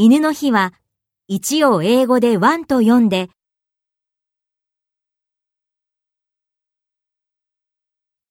犬の日は一を英語でワンと読んで